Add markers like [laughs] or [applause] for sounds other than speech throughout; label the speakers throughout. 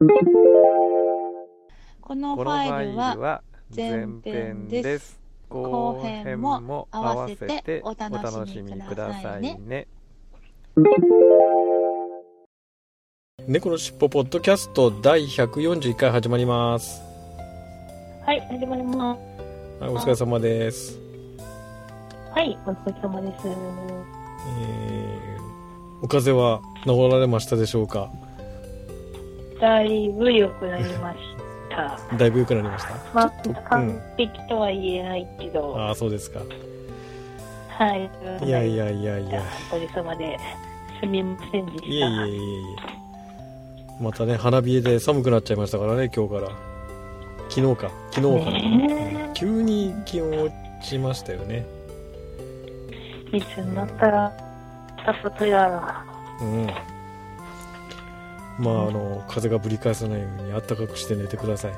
Speaker 1: このファイルは前編です。後編も合わせてお楽しみくださいね。
Speaker 2: 猫のしっぽポッドキャスト第141回始まります。
Speaker 3: はい、始まります。
Speaker 2: はいお疲れ様です。
Speaker 3: はい、お疲れ様です。
Speaker 2: えー、お風邪は治られましたでしょうか？
Speaker 3: だいぶ良くなりました。[laughs]
Speaker 2: だいぶ良くなりました？
Speaker 3: まあ完璧とは言えないけど、
Speaker 2: ああそうですか。
Speaker 3: はい。
Speaker 2: いやいやいやいや。
Speaker 3: おかげさまで、すみませんでした。
Speaker 2: いえいえいえいえまたね花冷えで寒くなっちゃいましたからね今日から。昨日か。昨日から、
Speaker 3: ね
Speaker 2: 急に気温落ちましたよね。
Speaker 3: いつになったら、さっさとやら。
Speaker 2: うんまああの風がぶり返さないようにあったかくして寝てください。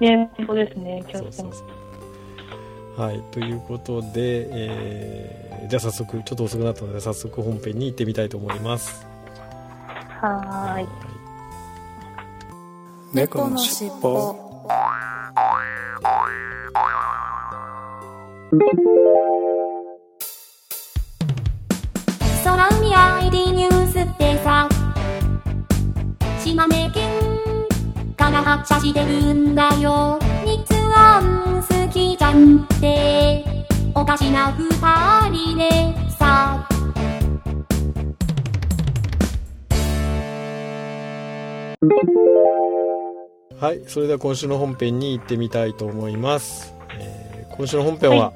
Speaker 2: [laughs]
Speaker 3: ね、そうですね、気をつけます。
Speaker 2: そうそうそう。はいということで、えーじゃあ早速ちょっと遅くなったので早速本編に行ってみたいと思います。
Speaker 3: はーい。
Speaker 1: 猫のしっぽ。
Speaker 4: 空海 ID ニュー島根県から発車してるんだよ日安好きじゃんっておかしな二人でさ
Speaker 2: はいそれでは今週の本編に行ってみたいと思います、えー今週の本編は、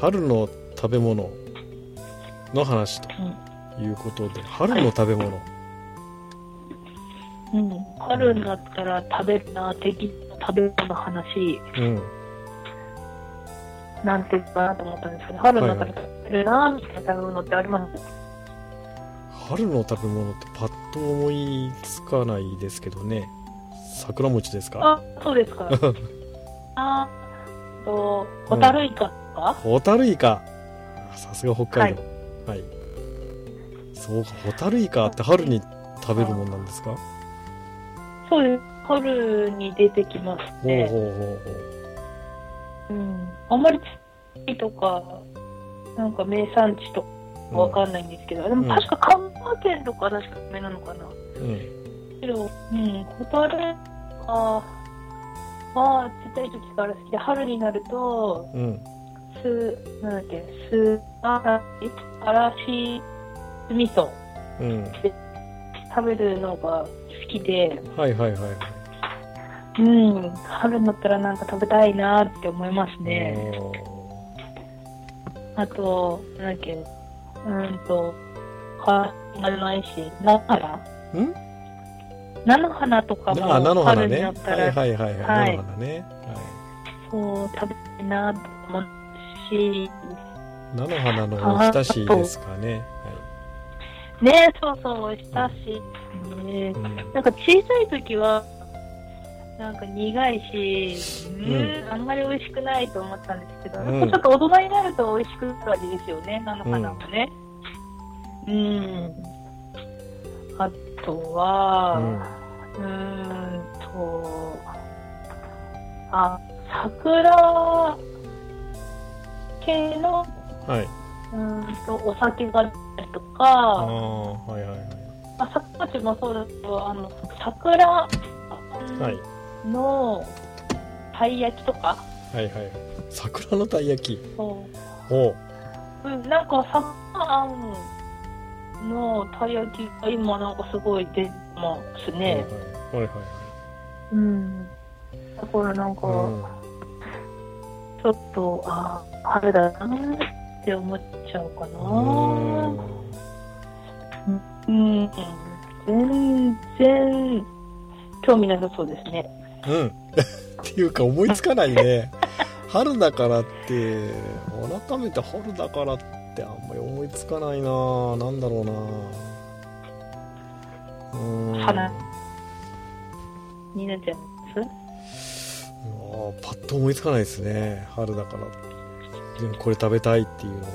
Speaker 2: 春の食べ物の話ということで、春の食べ物
Speaker 3: うん。春になったら食べるな、敵の食べ物の話、
Speaker 2: うん。
Speaker 3: なんていうかなと思ったんですけど、春になったら食べるな、みたいな食べ物ってあります？
Speaker 2: 春の食べ物ってパッと思いつかないですけどね。桜餅ですか？
Speaker 3: あ、そうですか。[laughs] あーと、ホタルイカとか、
Speaker 2: ホタルイカ。さすが北海道。はい、そうかホタルイカって春に食べるもんなんですか？
Speaker 3: そうです。春に出てきますね。
Speaker 2: ほうほうほう
Speaker 3: うん。あんまり地とか、なんか名産地とかわかんないんですけど、でも確か関東圏とか確か有名なのかな。
Speaker 2: うん
Speaker 3: けど、うん、ホタルイカはちっちゃい時から好きで、春になると、
Speaker 2: うん
Speaker 3: す、なんだっけ、す、あらし、あらし、酢味噌
Speaker 2: うん
Speaker 3: 食べるのが好きで、
Speaker 2: はいはいはい。
Speaker 3: うん、春になったらなんか食べたいなって思いますね。
Speaker 2: お
Speaker 3: あと、なんだっけ、うーんと、か、あれないし、菜の花。
Speaker 2: ーん？
Speaker 3: 菜の花とか
Speaker 2: あ菜の
Speaker 3: も春に
Speaker 2: 花ねは
Speaker 3: ないったら、
Speaker 2: はいはいはい。
Speaker 3: はい。
Speaker 2: 菜の花ね、
Speaker 3: そう、食べたいなと思うし、
Speaker 2: 菜の花のおひたしですかね、
Speaker 3: ねそうそう、したし、ねなんか小さい時は、なんか苦いし、うーん、あんまり美味しくないと思ったんですけど、
Speaker 2: うん
Speaker 3: ちょっと大人になると美味しくなる味ですよね、菜の花もね。うん。あとは、うーんと、あ、桜系の、
Speaker 2: はい。
Speaker 3: うーんと、お酒があったりと
Speaker 2: あ
Speaker 3: か、
Speaker 2: あ、はいはいはい。
Speaker 3: まあ、桜餅もそうだけど、あの、桜
Speaker 2: はい。
Speaker 3: のたい焼きとか、
Speaker 2: はいはい。桜のたい焼き？
Speaker 3: そ
Speaker 2: おう。
Speaker 3: う。うん、なんか桜あんのたい焼きが今なんかすごい出てますね。
Speaker 2: はいはい。
Speaker 3: うん。だからなんか、
Speaker 2: はい
Speaker 3: ちょっと、あー春だなって思っちゃうかな。
Speaker 2: うん。うーん
Speaker 3: うん。全然興味なさそうですね。
Speaker 2: うん。[laughs] っていうか思いつかないね。[laughs] 春だからって、改めて春だからってあんまり思いつかないななんだろうなうーん。
Speaker 3: 花になっちゃいます？
Speaker 2: あーパッと思いつかないですね。春だから。でもこれ食べたいっていうのは。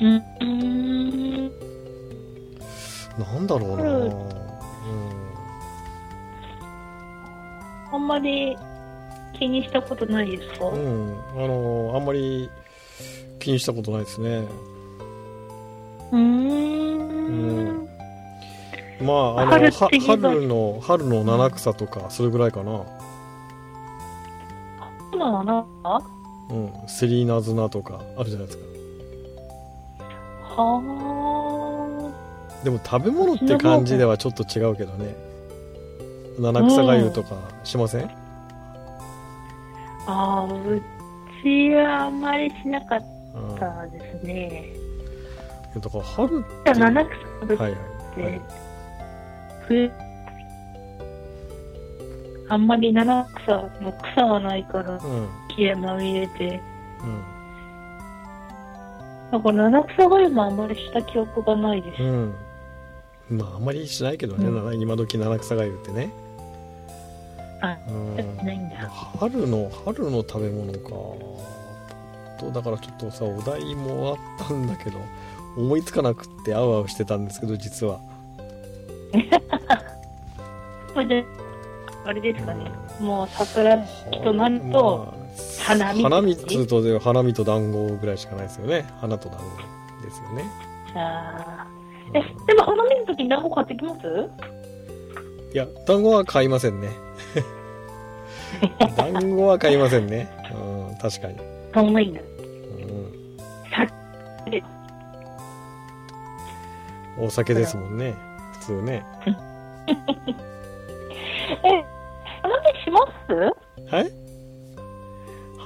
Speaker 3: うん。
Speaker 2: なんだろうな
Speaker 3: 春
Speaker 2: うん。
Speaker 3: あんまり気にしたことないですか、
Speaker 2: うん。あのあんまり気にしたことないですね。
Speaker 3: うーん。
Speaker 2: まあ、あの、
Speaker 3: 春
Speaker 2: の、春の七草とか、それぐらいかな。
Speaker 3: そうなのなは
Speaker 2: うん。セリナズナとか、あるじゃないですか。
Speaker 3: あ。
Speaker 2: でも食べ物って感じではちょっと違うけどね。七草がゆとかしません、
Speaker 3: あーうちはあんまりしなかっ
Speaker 2: うん。だ
Speaker 3: たですね。
Speaker 2: から春って。
Speaker 3: 七草食べて、
Speaker 2: はいはい。はい
Speaker 3: 冬あんまり七草の草はないから
Speaker 2: うん。
Speaker 3: 木へまみれて、
Speaker 2: うん。
Speaker 3: だから七草がゆもあんまりした記憶がないです。
Speaker 2: うん。まあ、あんまりしないけどね、
Speaker 3: う
Speaker 2: な今時七草がゆってね。
Speaker 3: あ
Speaker 2: うん。
Speaker 3: ないんだ。
Speaker 2: 春の、春の食べ物か。と、だからちょっとさ、お題もあったんだけど、思いつかなくってあうあうしてたんですけど、実は。[laughs]
Speaker 3: これで、あれですかね。もう桜となると、
Speaker 2: まあ
Speaker 3: 花見
Speaker 2: 花見っつうとで花見と団子ぐらいしかないですよね。花と団子ですよね、
Speaker 3: あ
Speaker 2: うん
Speaker 3: ー。え、でも花見の時に団子買ってきます？
Speaker 2: いや団子は買いませんね。[laughs] 団子は買いませんね。うん確かに、
Speaker 3: 団子いいん。だ。
Speaker 2: うん、お酒ですもんね。普通ね。[laughs]
Speaker 3: え、花見します？
Speaker 2: はい？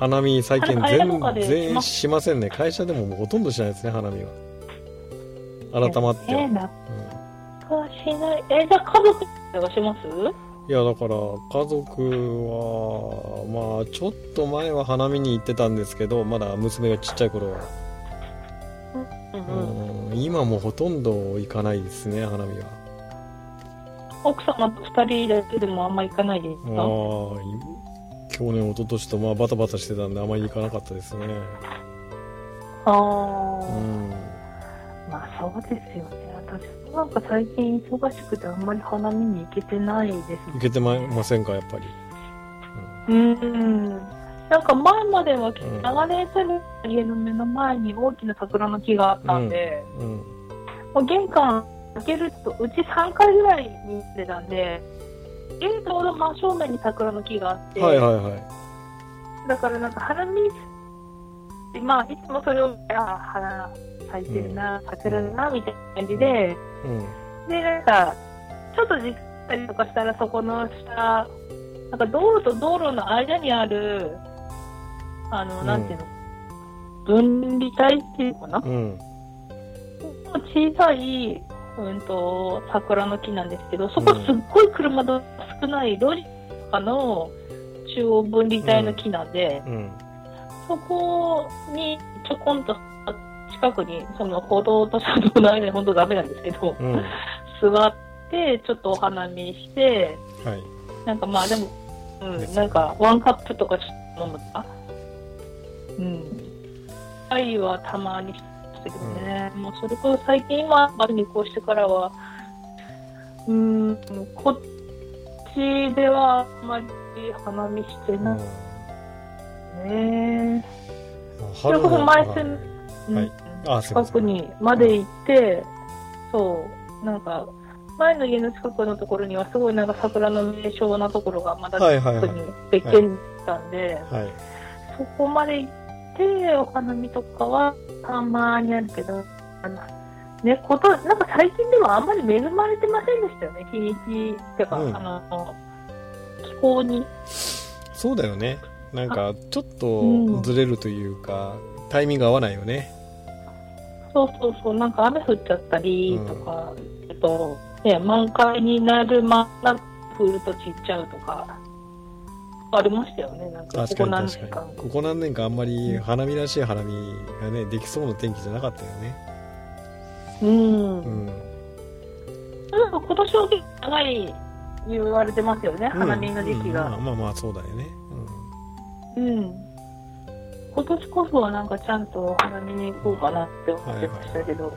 Speaker 2: 花見最近全然
Speaker 3: しま
Speaker 2: せんね。会社でももうほとんどしないですね花見は。改まっては、
Speaker 3: え、
Speaker 2: う
Speaker 3: かしない。え、じゃあ家族ではします？
Speaker 2: んいやだから家族はまあちょっと前は花見に行ってたんですけどまだ娘がちっちゃい頃は。
Speaker 3: うんうん。
Speaker 2: うん。今もうほとんど行かないですね花見は。
Speaker 3: 奥様と二人だけでもあんま行かないです
Speaker 2: ああ
Speaker 3: か
Speaker 2: い去年一昨年とまあバタバタしてたんであまり行かなかったですね。
Speaker 3: あ
Speaker 2: う
Speaker 3: あ、
Speaker 2: ん。
Speaker 3: まあそうですよね。私もなんか最近忙しくてあんまり花見に行けてないです。
Speaker 2: 行けてまませんかやっぱり、
Speaker 3: うん。なんか前までは
Speaker 2: ん。
Speaker 3: 長年住む家の目の前に大きな桜の木があったんで、
Speaker 2: うん。うん、
Speaker 3: もう玄関開けると、うち3階ぐらいに住んでたんで、玄関の真正面に桜の木があって、
Speaker 2: はいはいはい。
Speaker 3: だからなんか花見、まあいつもそれを、あ花咲いてるな、桜だな、みたいな感じで、
Speaker 2: うん。
Speaker 3: で、なんか、ちょっと時間たりとかしたらそこの下、なんか道路と道路の間にある、あの、
Speaker 2: うん。
Speaker 3: なんていうの、分離帯っていうのかな？
Speaker 2: うん。
Speaker 3: 小さい、うんと、桜の木なんですけど、そこすっごい車の少ない路地とかの中央分離帯の木なんで、
Speaker 2: うん。
Speaker 3: そこにちょこんと近くに、その歩道と車道の間に本当ダメなんですけど、
Speaker 2: うん。は
Speaker 3: 座って、ちょっとお花見して、
Speaker 2: い。
Speaker 3: なんかまあでも、うん、なんかワンカップとかちょっと飲むとか、うん。チャイはたまにしたけどね、もうそれこそ最近今、バスに移行してからは、うん、こっちではあんまり花見してない。ね。それこそ前住んうん。
Speaker 2: はい。
Speaker 3: 近くにまで行って、そう、なんか、前の家の近くのところにはすごいなんか桜の名所なところがまだ
Speaker 2: はいはいはい。
Speaker 3: 近くに別件たんで、
Speaker 2: はい。
Speaker 3: そこまで行って、お花見とかはたまにあるけど、あの、ね、こと、なんか最近ではあんまり恵まれてませんでしたよね、日にちってか、
Speaker 2: うん。
Speaker 3: あの、気候に。
Speaker 2: そうだよね。なんかちょっ
Speaker 3: うん。
Speaker 2: とずれるというか、タイミング合わないよね。
Speaker 3: そうそうそう、なんか雨降っちゃったりとか、えっと、ね、満開になる真ん降ると散っちゃうとか、ありましたよね、なんか、こ
Speaker 2: 確かに
Speaker 3: こ何
Speaker 2: 確かに。
Speaker 3: 年間。
Speaker 2: ここ何年かあんまり花見らしい花見がねできそうな天気じゃなかったよね。
Speaker 3: うん。
Speaker 2: うん。
Speaker 3: なんか今年は結構長い言われてますよね、花見の時期
Speaker 2: うん。
Speaker 3: が。
Speaker 2: まあまあまあそうだよね。
Speaker 3: うん。今年こそはなんかちゃんと花見に行こうかなって思ってましたけど。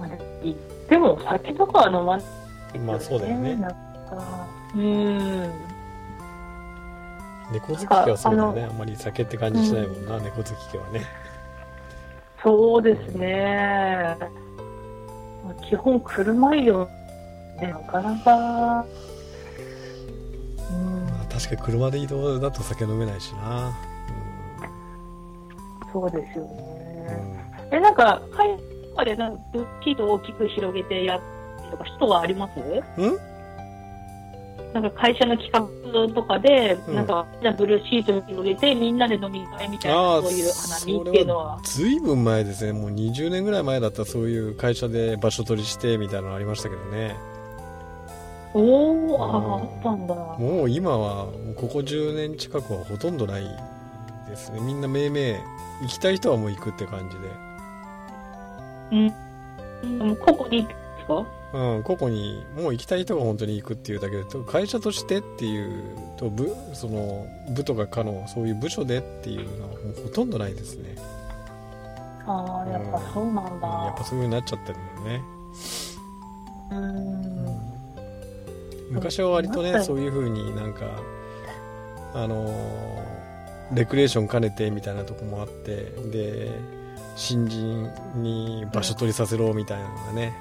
Speaker 3: まあ行っても酒とかは飲まない、
Speaker 2: うんまあそうだよね
Speaker 3: か、うん。
Speaker 2: 猫好き家はそうだよね。
Speaker 3: あ
Speaker 2: あんまり酒って感じしないもんな、猫好き家はね。
Speaker 3: そうですね。まあ基本車移動でなかなか、うん、
Speaker 2: まあ確かに車で移動だと酒飲めないしな。
Speaker 3: そうですよ
Speaker 2: うん、
Speaker 3: ね。え、なんか、会社でなんか大きく広げてやってとか人はあります？
Speaker 2: うん？
Speaker 3: なんか会社の企画とかで、
Speaker 2: うん。
Speaker 3: なんかブルーシートを広げてみんなで飲み会みたいな、そういう花見っていうのは。
Speaker 2: ずいぶん前ですね。もう20年ぐらい前だったらそういう会社で場所取りしてみたいなのありましたけどね。
Speaker 3: おー、あ
Speaker 2: うん。
Speaker 3: あ、あったんだ。
Speaker 2: もう今はここ10年近くはほとんどないですね。みんな命名行きたい人はもう行くって感じで。
Speaker 3: うん。ここに行くんですか？
Speaker 2: うん、個々にもう行きたい人が本当に行くっていうだけでと会社としてっていうと部その部とか課のそういう部署でっていうのはもうほとんどないですね、
Speaker 3: ああ、やっぱそうなん
Speaker 2: うん
Speaker 3: だ。
Speaker 2: やっぱそういう風になっちゃってるんだよね、
Speaker 3: うん。
Speaker 2: 昔は割とね
Speaker 3: うん
Speaker 2: そういう風になんかあのーレクリエーション兼ねてみたいなとこもあってで新人に場所取りさせろみたいなのがね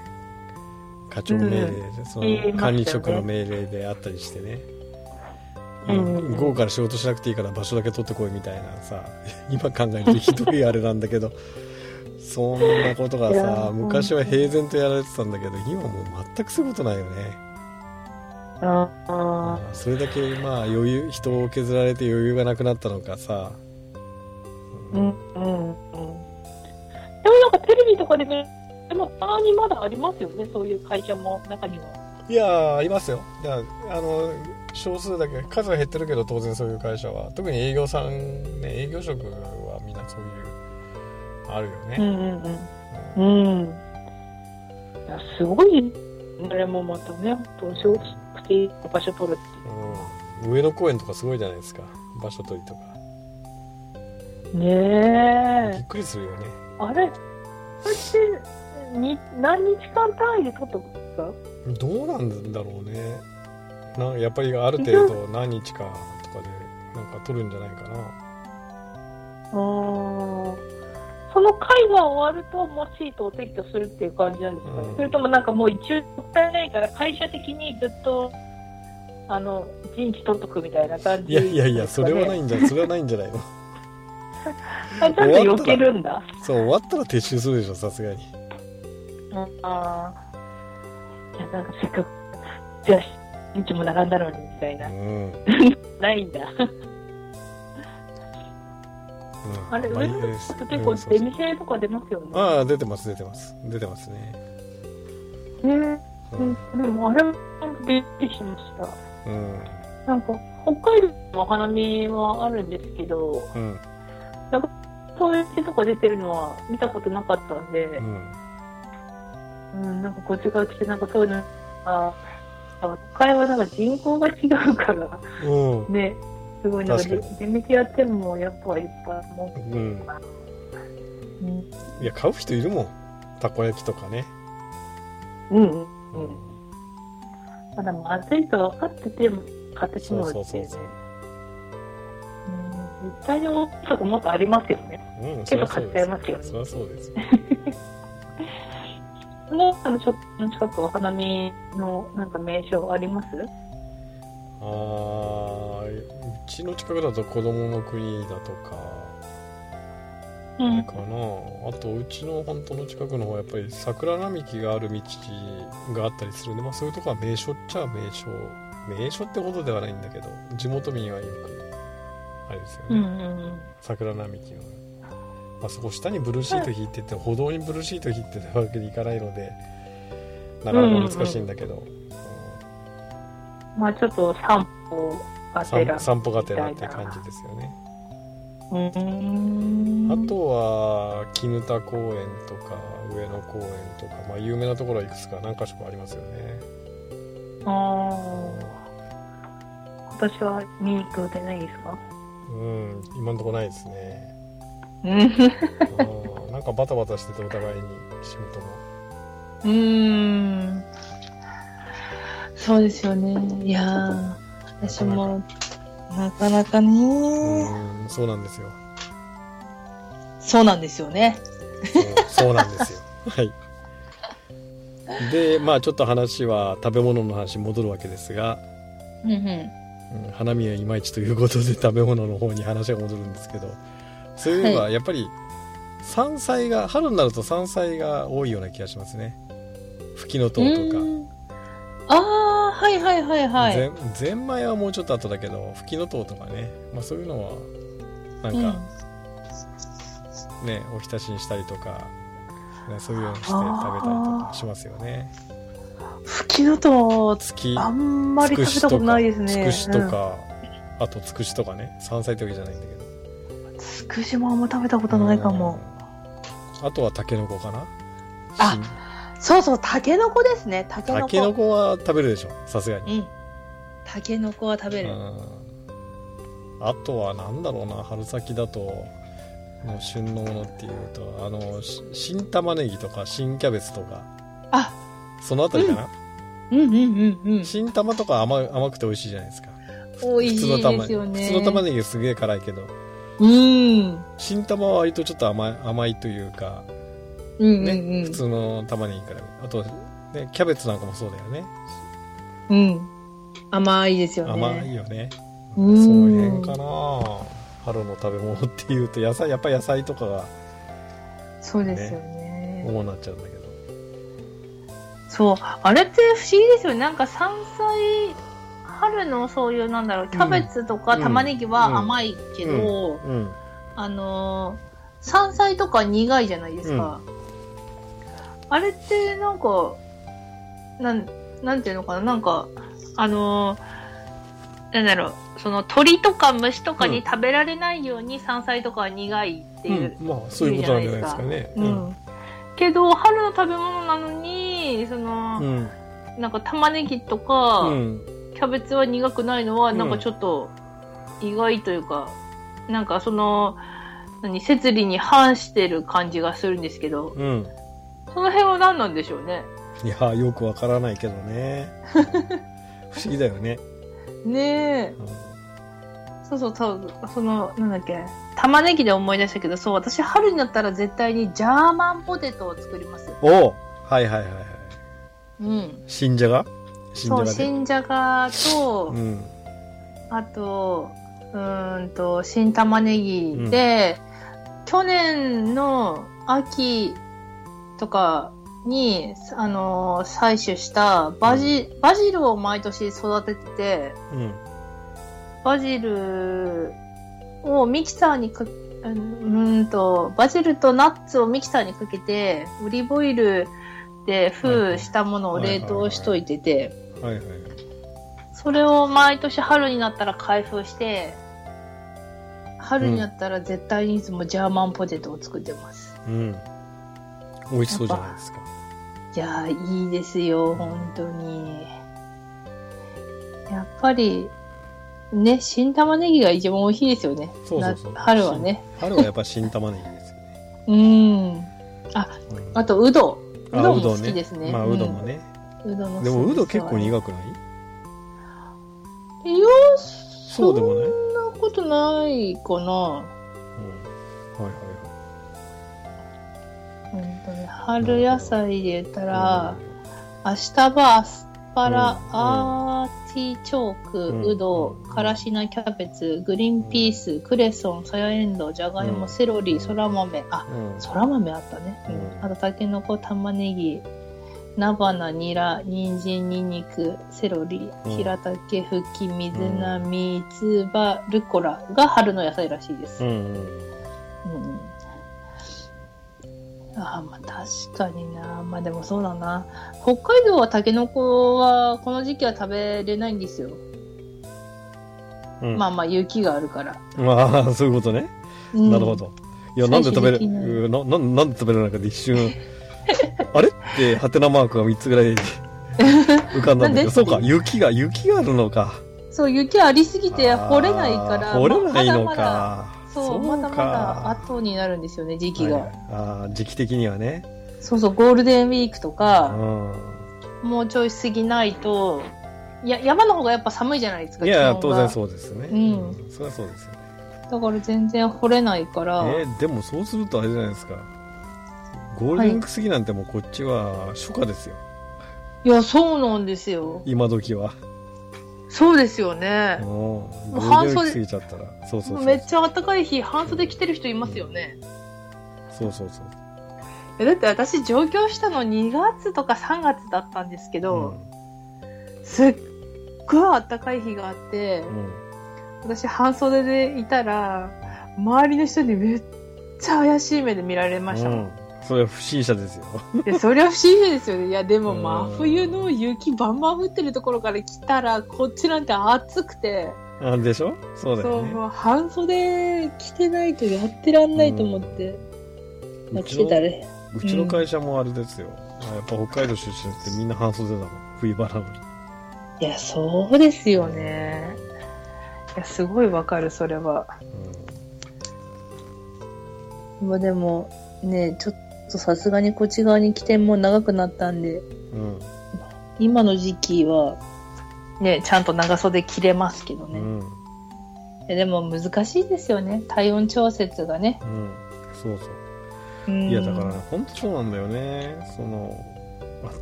Speaker 2: 課長命令で、そ
Speaker 3: 言いましたよね。
Speaker 2: の管理職の命令であったりしてね、
Speaker 3: うん。
Speaker 2: 午後から仕事しなくていいから場所だけ取ってこいみたいなさ [laughs] 今考えるとひどいあれなんだけど。[laughs] そんなことがさ昔は平然とやられてたんだけど今もう全くそういうことないよね。
Speaker 3: ああ
Speaker 2: それだけまあ余裕人を削られて余裕がなくなったのかさ。
Speaker 3: うんうんうん。でもなんかテレビとかでね、でもたまにまだありますよね、そういう会社も中には。
Speaker 2: いやーありますよいやあの少数だけ数は減ってるけど当然そういう会社は特に営業さんね営業職はみんなそういうあるよね、
Speaker 3: うんうんうん。うん。いや、すごい、あれもまたね、本当正直くていい場所取るって
Speaker 2: うん上野公園とかすごいじゃないですか場所取りとか
Speaker 3: いう。
Speaker 2: び
Speaker 3: ね
Speaker 2: っくりするよね
Speaker 3: え。あれ、それって、に何日間単位で取ったんですか？
Speaker 2: どうなんだろうね。なやっぱりある程度何日かとかでなんか取るんじゃないかな。
Speaker 3: うー。んその会が終わると、もうシートを撤去するっていう感じなんですかね、
Speaker 2: うん。
Speaker 3: それともなんかもう一応もったいないから、会社的にずっと、あの、陣地取っとくみたいな感じ、
Speaker 2: いやいやいやそれはないんじゃ [laughs] それはないんじゃないの？
Speaker 3: あちゃんと避けるんだ。
Speaker 2: そう終わったら撤収するでしょさすがに。
Speaker 3: うんああ。いや、なんかせっかく、じゃあ、陣地も並んだのに、みたいな
Speaker 2: う。ん、
Speaker 3: ないんだ。
Speaker 2: うん
Speaker 3: あれ、
Speaker 2: まあ
Speaker 3: 上の
Speaker 2: いいです
Speaker 3: 人結構出店とか出ますよね。
Speaker 2: ああ出てます出てます出てますね、
Speaker 3: ね
Speaker 2: う
Speaker 3: うんん、でもあれもびっくりしました。
Speaker 2: うん
Speaker 3: なんか、北海道のお花見はあるんですけど、
Speaker 2: うん
Speaker 3: そういう手とか出てるのは見たことなかったんで、
Speaker 2: うん
Speaker 3: うん、なんかこっち側来て、なんかそういうの、あ、あ北海はなんか人口が違うから、
Speaker 2: うん。
Speaker 3: ね、すごいなんか
Speaker 2: 確か
Speaker 3: 出店やってもやっぱいっぱいも
Speaker 2: うん。
Speaker 3: う、うん、
Speaker 2: いや買う人いるもん。たこ焼きとかね。
Speaker 3: うん、うん。まだまずいと分かってても買ってしまうっていうね。
Speaker 2: そうそうそう
Speaker 3: 絶対に思ったこともっとありますよね。
Speaker 2: うん
Speaker 3: けど買っちゃいますよね。
Speaker 2: そりゃそうです [laughs]
Speaker 3: そのあのショップの近くお花見のなんか名称あります？
Speaker 2: あーうちの近くだと子供の国だとか。
Speaker 3: う
Speaker 2: あれかな。あとうちの本当の近くの方はやっぱり桜並木がある道があったりするんで、まあ、そういうとこは名所っちゃ名所。名所ってほどではないんだけど地元民はよくあれですよね、
Speaker 3: うんうん。
Speaker 2: 桜並木の、まあ、そこ下にブルーシート引いてて、歩道にブルーシート引いてたわけにいかないのでなかなか難しいんだけど、うん
Speaker 5: まあちょっと散歩がてら。
Speaker 2: 散散歩がてらって感じですよね
Speaker 5: うーん。
Speaker 2: あとは絹田公園とか上野公園とか、まあ、有名なところはいくつか何か所かありますよね
Speaker 5: ああ。今年は見に行く予定ないですか？
Speaker 2: うん今んとこないですね
Speaker 5: うん。
Speaker 2: うんなんかバタバタしててお互いに仕事も
Speaker 5: うーん。そうですよね。いやー、私も、なかなかね
Speaker 2: うんそうなんですよ
Speaker 5: そうなんですよね。
Speaker 2: そうなんですよ [laughs] はいでまあちょっと話は食べ物の話に戻るわけですが、
Speaker 5: うんうん。
Speaker 2: うん花見はいまいちということで食べ物の方に話が戻るんですけどそういえばやっぱり山菜が春になると山菜が多いような気がしますね。フキノトウとか。
Speaker 5: うーん。ああ、はいはいはいはい。
Speaker 2: ぜゼンマイはもうちょっと後だけどフキノトウとかね、まあ、そういうのはなん
Speaker 5: うん。
Speaker 2: かね、おひたしにしたりとか、ね、そういうようにして食べたりとかしますよね。
Speaker 5: ふきのと
Speaker 2: 月
Speaker 5: あんまり食べたことないですね。
Speaker 2: つくしとか、あとつくしとかね。山菜ってわけじゃないんだけど。
Speaker 5: うん。つくしもあんま食べたことないかも。
Speaker 2: うんあとはタケノコかな？
Speaker 5: あ
Speaker 2: し
Speaker 5: そうそう、タケノコですね。タケノコ。
Speaker 2: タケノコは食べるでしょさすがに、
Speaker 5: うん。タケノコは食べる。
Speaker 2: うんあとはなんだろうな春先だとの旬のものっていうとあのし新玉ねぎとか新キャベツとか
Speaker 5: あ、
Speaker 2: そのあたりかな、
Speaker 5: うんうんうんうん。
Speaker 2: 新玉とか甘甘くて美味しいじゃないですか
Speaker 5: 美味しいですよね。
Speaker 2: 普通の玉ねぎすげえ辛いけど
Speaker 5: うん。
Speaker 2: 新玉は割とちょっと甘い甘いというか
Speaker 5: うん
Speaker 2: ね、
Speaker 5: うん
Speaker 2: 普通の玉ねぎからあと、ね、キャベツなんかもそうだよね
Speaker 5: うん。うん。甘いですよね。
Speaker 2: 甘いよねそ
Speaker 5: うん
Speaker 2: の辺かな春の食べ物っていうと野菜やっぱり野菜とかが
Speaker 5: そうですよね。
Speaker 2: 主になっちゃうんだけど
Speaker 5: そう。あれって不思議ですよね。なんか山菜、春のそういう、なんだろう、キャベツとか
Speaker 2: うん。
Speaker 5: 玉ねぎは甘いけど、
Speaker 2: うん。
Speaker 5: あのー山菜とか苦いじゃないですか。あれってなんか、なん、なんていうのかな、なんか、あのーなんだろう、その鳥とか虫とかに食べられないように山菜とかは苦いっていう。
Speaker 2: うん。まあそういうことなんじゃないですかね。
Speaker 5: うん。けど、春の食べ物なのに、その、
Speaker 2: うん。
Speaker 5: なんか玉ねぎとか、
Speaker 2: うん
Speaker 5: キャベツは苦くないのは、
Speaker 2: うん。
Speaker 5: なんかちょっと意外というか、なんかその、何、摂理に反してる感じがするんですけど、
Speaker 2: うん。
Speaker 5: その辺は何なんでしょうね？
Speaker 2: いやよくわからないけどね。[laughs] 不思議だよね、
Speaker 5: ねえ。
Speaker 2: うん。
Speaker 5: そうそう、そう、その、なんだっけ、玉ねぎで思い出したけど、そう、私春になったら絶対にジャーマンポテトを作ります。
Speaker 2: おはいはいはいはい。
Speaker 5: うん。
Speaker 2: 新じゃが？
Speaker 5: そう、新じゃがと
Speaker 2: う、ん。
Speaker 5: あと、うーんと、新玉ねぎで、去年の秋とかに、あのー採取したバジ、バジルを毎年育ててて、
Speaker 2: うん。
Speaker 5: バジルをミキサーにか、うんと、バジルとナッツをミキサーにかけて、オリーブオイルで封したものを冷凍しといてて、それを毎年春になったら開封して、春になったら絶対にいつもジャーマンポテトを作ってます。
Speaker 2: うん美味しそうじゃないですか
Speaker 5: いやー、いいですよ、本当に。やっぱり、ね、新玉ねぎが一番美味しいですよね。
Speaker 2: そうそうそう
Speaker 5: な春はね。
Speaker 2: 春はやっぱ新玉ねぎですよね、[laughs]
Speaker 5: うん。あ、
Speaker 2: うん
Speaker 5: あと、うど。う
Speaker 2: あ
Speaker 5: どんも好きですね。
Speaker 2: まあうどんもね、
Speaker 5: うん。うどんの
Speaker 2: でもうど結構
Speaker 5: い
Speaker 2: 苦くない？
Speaker 5: いや、
Speaker 2: そうでもない、うん、
Speaker 5: そんなことないかな。
Speaker 2: はいはい
Speaker 5: うんとね、春野菜で言ったら、明日はアスパラ、
Speaker 2: うん
Speaker 5: アーティチョーク、
Speaker 2: う
Speaker 5: ど、からし菜キャベツ、グリーンピース、クレソン、さやえんどう、じゃがいも、
Speaker 2: うん。
Speaker 5: セロリ、そら豆、あ、
Speaker 2: うん。
Speaker 5: そら豆あったね。うん。
Speaker 2: うん。
Speaker 5: あと、たけのこ、玉ねぎ、菜花、ニラ、人参、ニンニク、セロリ、
Speaker 2: うん。
Speaker 5: ひらたけ、ふき、水菜、三つ葉、ルッコラが春の野菜らしいです。
Speaker 2: うん
Speaker 5: ああ、まあ確かにな。まあでもそうだな。北海道はタケノコはこの時期は食べれないんですよ。
Speaker 2: うん
Speaker 5: まあまあ雪があるから。
Speaker 2: まあ、そういうことね。
Speaker 5: うん
Speaker 2: なるほど。いや、なんで食べれ、
Speaker 5: 採取できな
Speaker 2: な、ななんで食べれないかで一瞬、[laughs] あれって、ハテナマークが3つぐらい [laughs] 浮かんだんだけど、そうか、雪が、雪があるのか。
Speaker 5: そう、雪ありすぎて掘れないから。
Speaker 2: 掘れないの
Speaker 5: まだまだ
Speaker 2: か。
Speaker 5: そう、まだまだ後になるんですよね、時期が。
Speaker 2: はいあー時期的にはね。
Speaker 5: そうそう、ゴールデンウィークと
Speaker 2: う
Speaker 5: か、
Speaker 2: ん。
Speaker 5: もうちょい過ぎないと、いや、山の方がやっぱ寒いじゃないですか、
Speaker 2: いや、当然
Speaker 5: う。
Speaker 2: そうですね。
Speaker 5: うん
Speaker 2: そりゃそうですよね。
Speaker 5: だから全然掘れないから、
Speaker 2: えーでもそうするとあれじゃないですか。ゴールデンウィーク過ぎなんてもうこっちは初夏ですよ。
Speaker 5: いや、そうなんですよ。
Speaker 2: 今時は。
Speaker 5: そうですよね
Speaker 2: うん。。ゴ
Speaker 5: う
Speaker 2: ールデンウィーク過ぎちゃったら。そうそう。
Speaker 5: めっちゃ暖かい日、半袖着てる人いますよね。
Speaker 2: そうそうそう。
Speaker 5: えだって私上京したの2月とか3月だったんですけど、すっごい暖かい日があって、
Speaker 2: うん。
Speaker 5: 私半袖でいたら、周りの人にめっちゃ怪しい目で見られましたもん。
Speaker 2: うん。[laughs] それは不審者ですよ。
Speaker 5: でそりゃ不思議ですよね。いや、でも
Speaker 2: うん
Speaker 5: 真冬の雪バンバン降ってるところから来たら、こっちなんて暑くて、
Speaker 2: あでしょ？そうだ
Speaker 5: そう、
Speaker 2: よね。
Speaker 5: もう半袖着てないとやってらんないと思って、
Speaker 2: うち
Speaker 5: 着てた
Speaker 2: の
Speaker 5: ね。
Speaker 2: うちの会社もあれですよ。あやっぱ北海道出身ってみんな半袖だもん。冬場なのに。
Speaker 5: いや、そうですよね。いや、すごいわかる、それは。まあでも、ね、ちょっとさすがにこっち側に来ても長くなったんで、
Speaker 2: うん。
Speaker 5: 今の時期は、ね、ちゃんと長袖着れますけどね。
Speaker 2: うん。
Speaker 5: でも難しいですよね。体温調節がね。
Speaker 2: うん。そうそう。
Speaker 5: うん
Speaker 2: いや、だから、本当そうなんだよね。その、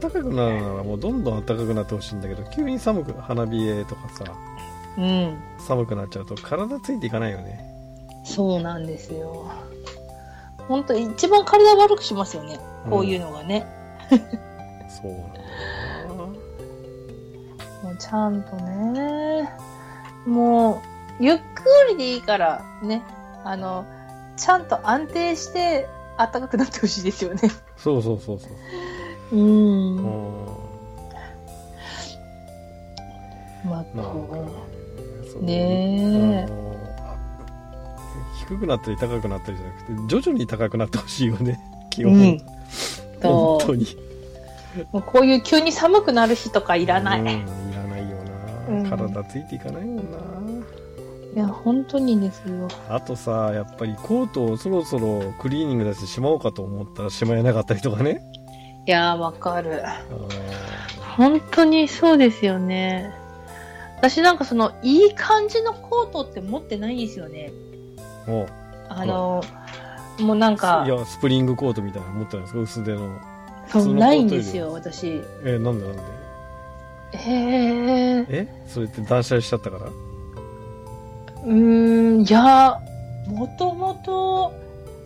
Speaker 2: 暖かくなるならもうどんどん暖かくなってほしいんだけど、急に寒く、花冷えとかさ、
Speaker 5: うん。
Speaker 2: 寒くなっちゃうと体ついていかないよね。
Speaker 5: そうなんですよ。本当一番体悪くしますよね。こういうのがね。
Speaker 2: そうなんだよな。
Speaker 5: もうちゃんとね、もう、ゆっくりでいいから、ね、あの、ちゃんと安定して暖かくなってほしいですよね。
Speaker 2: そうそうそうそう。
Speaker 5: うん。
Speaker 2: うん。
Speaker 5: まあ、こ
Speaker 2: そう
Speaker 5: ねえ
Speaker 2: 低くなったり高くなったりじゃなくて、徐々に高くなってほしいよね。[laughs] 基
Speaker 5: う、
Speaker 2: 本。
Speaker 5: うん。と
Speaker 2: 本当に。
Speaker 5: もうこういう急に寒くなる日とかいらない。
Speaker 2: うん、い
Speaker 5: い
Speaker 2: らないよ
Speaker 5: うん
Speaker 2: な。体ついていかないもんな。
Speaker 5: や、本当にですよ。
Speaker 2: あとさ、やっぱりコートをそろそろクリーニング出してしまおうかと思ったらしまえなかったりとかね。
Speaker 5: いや、わかる。
Speaker 2: あ
Speaker 5: 本当にそうですよね。私なんかその、いい感じのコートって持ってないんですよね。あの、もうなんか
Speaker 2: い、や、スプリングコートみたいなの持ってないですか？薄手の。
Speaker 5: そうないんですよ、私。
Speaker 2: えーなんでなんで？
Speaker 5: へえ。
Speaker 2: え？それって断捨離しちゃったから？
Speaker 5: うーん、いや、もともと、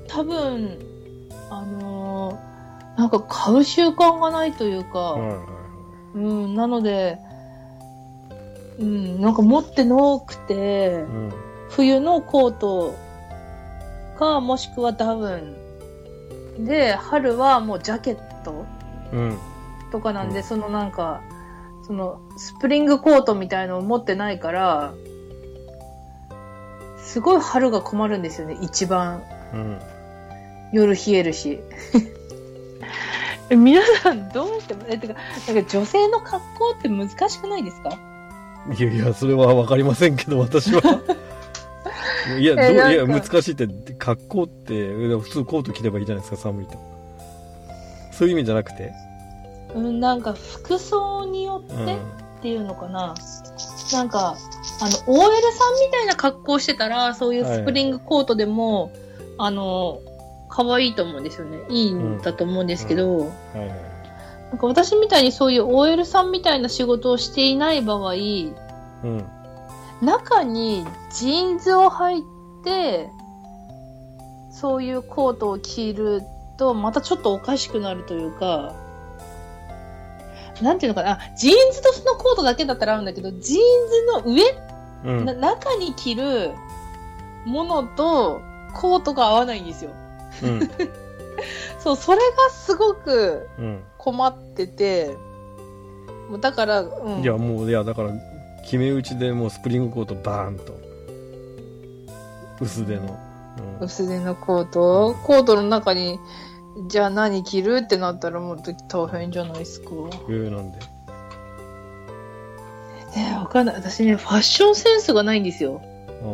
Speaker 5: 多分、あのーなんか買う習慣がないというか、
Speaker 2: はいはいはい。
Speaker 5: うん、なので、うん、なんか持ってなくて、
Speaker 2: うん。
Speaker 5: 冬のコートか、もしくはダウン。で、春はもうジャケット
Speaker 2: うん。
Speaker 5: とかなんで、
Speaker 2: うん
Speaker 5: そのなんか、そのスプリングコートみたいのを持ってないから、すごい春が困るんですよね、一番。
Speaker 2: うん。
Speaker 5: 夜冷えるし。え [laughs] 皆さんどうしても、え、てか、なんか女性の格好って難しくないですか？
Speaker 2: いやいや、それはわかりませんけど、私は。[laughs] いや、どういや、難しいって、格好って、普通コート着ればいいじゃないですか、寒いと。そういう意味じゃなくて？
Speaker 5: うん、なんか服装によって、
Speaker 2: うん。
Speaker 5: っていうのかな。なんか、あの、OL さんみたいな格好してたら、そういうスプリングコートでも、あの、可愛いと思うんですよね。いいんだと思うんですけど、
Speaker 2: はいはい。
Speaker 5: なんか私みたいにそういう OL さんみたいな仕事をしていない場合、
Speaker 2: うん。
Speaker 5: 中にジーンズを履いて、そういうコートを着ると、またちょっとおかしくなるというか、なんていうのかな、あジーンズとそのコートだけだったらあるんだけど、ジーンズの上
Speaker 2: うん。
Speaker 5: な中に着るものとコートが合わないんですよ。
Speaker 2: うん。[laughs]
Speaker 5: そう、それがすごく
Speaker 2: うん。
Speaker 5: 困ってて、もうだから、うん。
Speaker 2: いや、もう、いや、だから、決め打ちでもうスプリングコートバーンと。薄手の。うん。
Speaker 5: 薄手のコート、コートの中に、じゃあ何着る？ってなったらもう大変じゃないですか。
Speaker 2: えー、なんで？
Speaker 5: ねわかんない。私ね、ファッションセンスがないんですよ。
Speaker 2: あ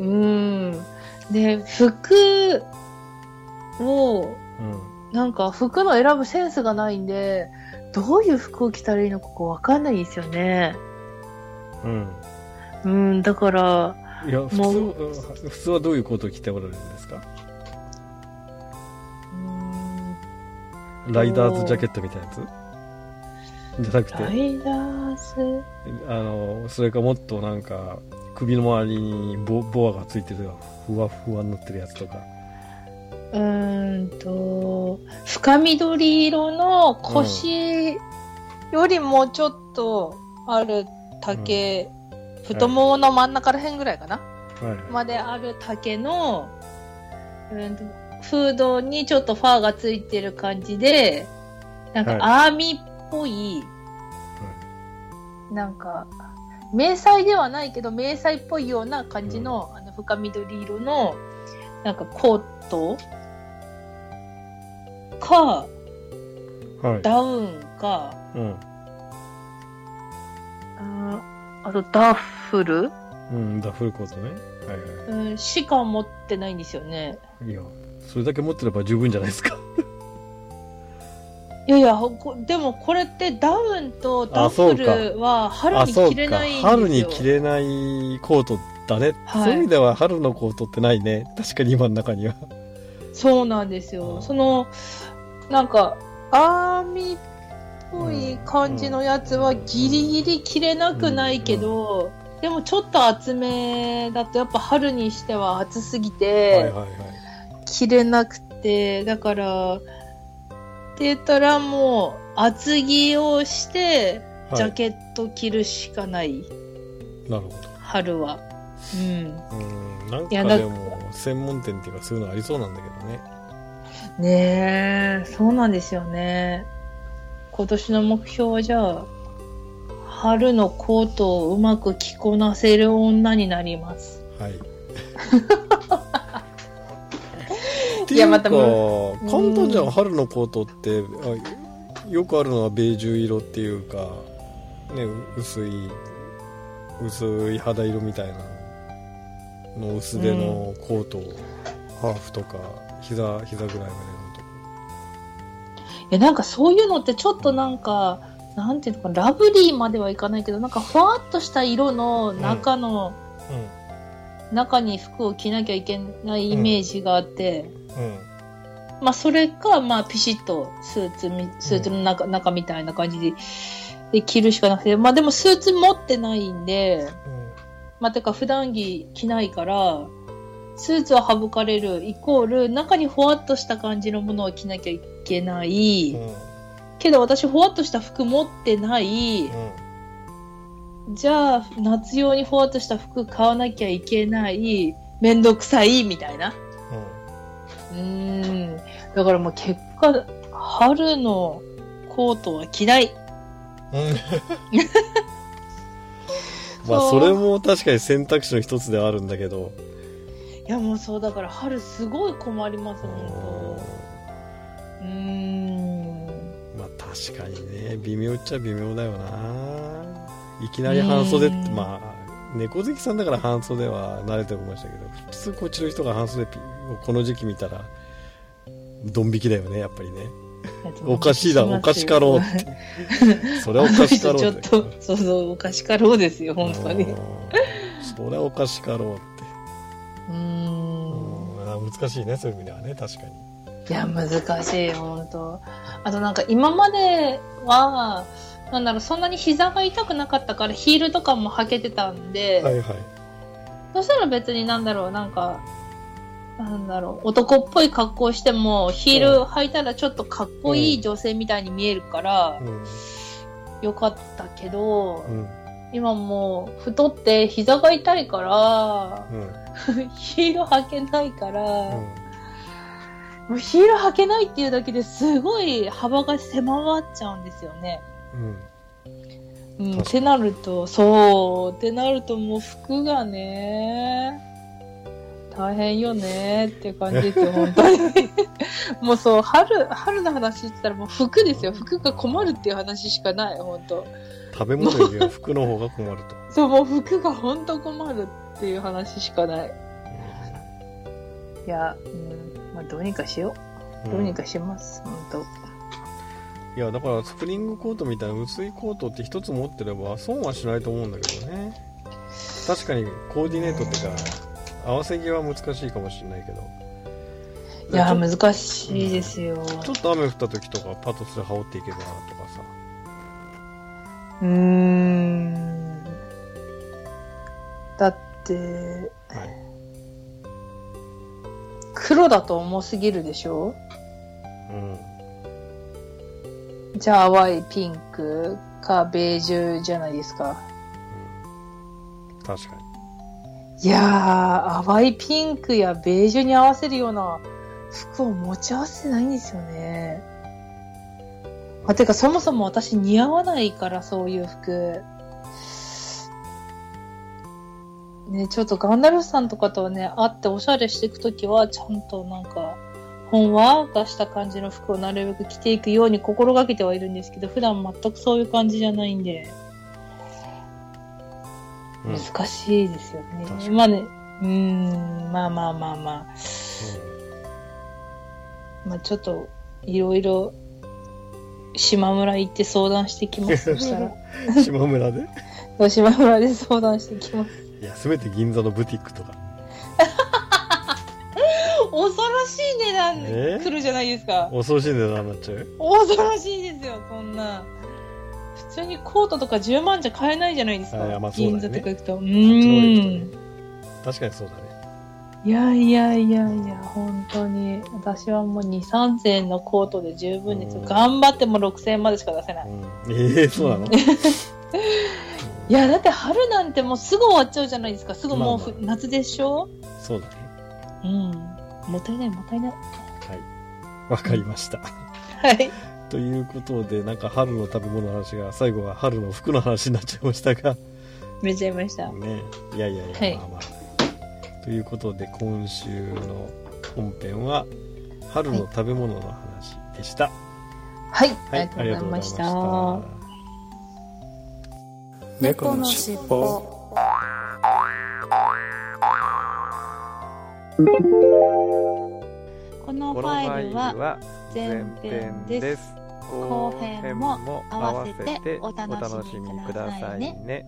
Speaker 5: うーん。で、服を、
Speaker 2: あ。うん。
Speaker 5: なんか服の選ぶセンスがないんで、どういう服を着たらいいのかわかんないんですよね。
Speaker 2: うん。
Speaker 5: うん、だから、
Speaker 2: いや、普通、普通はどういうコートを着ておられるんですか？
Speaker 5: うん
Speaker 2: ライダーズジャケットみたいなやつ？じゃなくて、
Speaker 5: ライダーズ？
Speaker 2: あの、それかもっとなんか、首の周りにボボアがついてるふわふわになってるやつとか。
Speaker 5: うーんと、深緑色の腰よりもちょっとある竹、太ももの真ん中ら辺ぐらいかな、
Speaker 2: はい。
Speaker 5: まである竹の、うんと、フードにちょっとファーがついてる感じで、なんかアーミーっぽい、なんか、迷彩ではないけど、迷彩っぽいような感じの、あの深緑色の、なんかコートか、
Speaker 2: はい。
Speaker 5: ダウンか、
Speaker 2: うん。
Speaker 5: ああとダッフル、
Speaker 2: うん、ダッフルコートね。はいは
Speaker 5: うん、しか持ってないんですよね。
Speaker 2: い。いや、それだけ持ってれば十分じゃないですか。[laughs]
Speaker 5: いやいや、こでもこれってダウンとダッフルは春
Speaker 2: あ、
Speaker 5: に着れないんです。よ。
Speaker 2: 春に着れないコートだね。
Speaker 5: はい
Speaker 2: そういう意味では春のコートってないね。確かに今の中には。
Speaker 5: そうなんですよ。
Speaker 2: うん
Speaker 5: その、なんか、アーミーっぽい感じのやつはギリギリ着れなくないけど、でもちょっと厚めだとやっぱ春にしては暑すぎ
Speaker 2: はい
Speaker 5: て。着れなくて、だから、って言ったらもう厚着をして、ジャケット着るしかない、
Speaker 2: なるほど。
Speaker 5: 春は。うん。
Speaker 2: うん、なんかでも、専門店っていうかそういうのありそうなんだけどね。
Speaker 5: ねえ、そうなんですよね。今年の目標はじゃあ、春のコートをうまく着こなせる女になります。
Speaker 2: はい。[laughs] いうか、
Speaker 5: いやまたもう
Speaker 2: 簡単じゃん、春のコートって、あよくあるのはベージュ色っていうか、ね、薄い、薄い肌色みたいなの薄手のコートを、ハーフとか、膝、膝ぐらいまで
Speaker 5: や、なんかそういうのってちょっとなんか、なんていうのかな、ラブリーまではいかないけど、なんかふわっとした色の中の、中に服を着なきゃいけないイメージがあって、
Speaker 2: うん。うん。
Speaker 5: まあそれか、まあピシッとスーツみ、スーツの中,、中みたいな感じで、で着るしかなくて、まあでもスーツ持ってないんで、まあ、てか普段着着ないから、スーツは省かれるイコール、中にほわっとした感じのものを着なきゃいけない。
Speaker 2: うん。
Speaker 5: けど私ほわっとした服持ってない。じゃあ、夏用にほわっとした服買わなきゃいけない。めんどくさい、みたいな。うーん。だからもう結果、春のコートは着ない。
Speaker 2: うん。うん。まあ、
Speaker 5: そ
Speaker 2: れも確かに選択肢の一つではあるんだけど、
Speaker 5: いやもうそう、だから春すごい困ります、本当うーん。
Speaker 2: まあ確かにね、微妙っちゃ微妙だよな。いきなり半袖って、
Speaker 5: うん
Speaker 2: まあ、猫好きさんだから半袖は慣れてましたけど、普通こっちの人が半袖ピをこの時期見たら、ドン引きだよね、やっぱりね。おかしいだ、おかしかろうって。[laughs] それはおかしかろう
Speaker 5: ちょっと、そうそう、おかしかろうですよ、本当に。
Speaker 2: うんそれはおかしかろうって。
Speaker 5: うん
Speaker 2: 難しいね、そういう意味ではね、確かに。
Speaker 5: いや、難しい、本当あとなんか今までは、なんだろう、そんなに膝が痛くなかったからヒールとかも履けてたんで、
Speaker 2: はいはい。
Speaker 5: そしたら別になんだろう、なんか、なんだろう、男っぽい格好しても、ヒール履いたらちょっとかっこいい女性みたいに見えるから、
Speaker 2: うん。
Speaker 5: よかったけど、
Speaker 2: うん。
Speaker 5: 今もう太って膝が痛いから、
Speaker 2: うん。[laughs]
Speaker 5: ヒール履けないから、
Speaker 2: うん。
Speaker 5: もうヒール履けないっていうだけですごい幅が狭まっちゃうんですよね。
Speaker 2: うん
Speaker 5: うん、ってなると、そう、ってなるともう服がね、大変よねって感じですよ、本当に。[laughs] もうそう、春、春の話って言ったらもう服ですよ。服が困るっていう話しかない、本当
Speaker 2: 食べ物よりは服の方が困ると。[laughs]
Speaker 5: そう、もう服が本当困るっていう話しかない。いや、うん、まあどうにかしよう。どうにかします、本当。
Speaker 2: いやだからスプリングコートみたいな薄いコートって一つ持ってれば損はしないと思うんだけどね。確かにコーディネートってか合わせ着は難しいかもしれないけど。
Speaker 5: いや、難しいですよ。
Speaker 2: ちょっと雨降った時とかパトスで羽織っていけばなとかさ。
Speaker 5: うーん。だって、
Speaker 2: はい
Speaker 5: 黒だと重すぎるでしょ？
Speaker 2: うん
Speaker 5: じゃあ淡いピンクかベージュじゃないですか。
Speaker 2: 確かに
Speaker 5: いやー、淡いピンクやベージュに合わせるような服を持ち合わせてないんですよね。あ、てかそもそも私似合わないからそういう服。ね、ちょっとガンダルフさんとかとね、会っておしゃれしていくときは、ちゃんとなんか、ほんわかした感じの服をなるべく着ていくように心がけてはいるんですけど、普段全くそういう感じじゃないんで、
Speaker 2: うん
Speaker 5: 難しいですよね。まあね、うーん、まあまあまあまあ。まあちょっと、いろいろ、島村行って相談してきます。[laughs] そしたら。
Speaker 2: う [laughs] ん島村で？
Speaker 5: 島村で相談してきます。
Speaker 2: いやせめて銀座のブティックとか [laughs]
Speaker 5: 恐ろしい値段
Speaker 2: え？
Speaker 5: 来るじゃないですか。
Speaker 2: 恐ろしい値段になっちゃう？
Speaker 5: 恐ろしいですよ、そんな。普通にコートとか10万じゃ買えないじゃないですか。
Speaker 2: まあね
Speaker 5: 銀座とか行くと。うん
Speaker 2: ね。確かにそうだね
Speaker 5: いやいやいやいや、本当に。私はもう2、3000円のコートで十分です頑張っても6000円までしか出せない。
Speaker 2: うんええそうなの？[laughs]
Speaker 5: いや、だって春なんてもうすぐ終わっちゃうじゃないですか。すぐもうふ、
Speaker 2: まあま
Speaker 5: 夏でしょ？
Speaker 2: そうだね
Speaker 5: うん。もったいない、もったいない。
Speaker 2: はいわかりました
Speaker 5: はい。
Speaker 2: ということでなんか春の食べ物の話が最後は春の服の話になっちゃいましたが
Speaker 5: めちゃいました。
Speaker 2: ねいやいやいや、
Speaker 5: はい
Speaker 2: まあまあということで今週の本編は春の食べ物の話でした
Speaker 5: はい。
Speaker 2: はい、
Speaker 5: ありがとうございました。
Speaker 1: 猫のしっぽ
Speaker 5: このファイルは前編です。後編も合わせてお楽しみくださいね。
Speaker 2: ね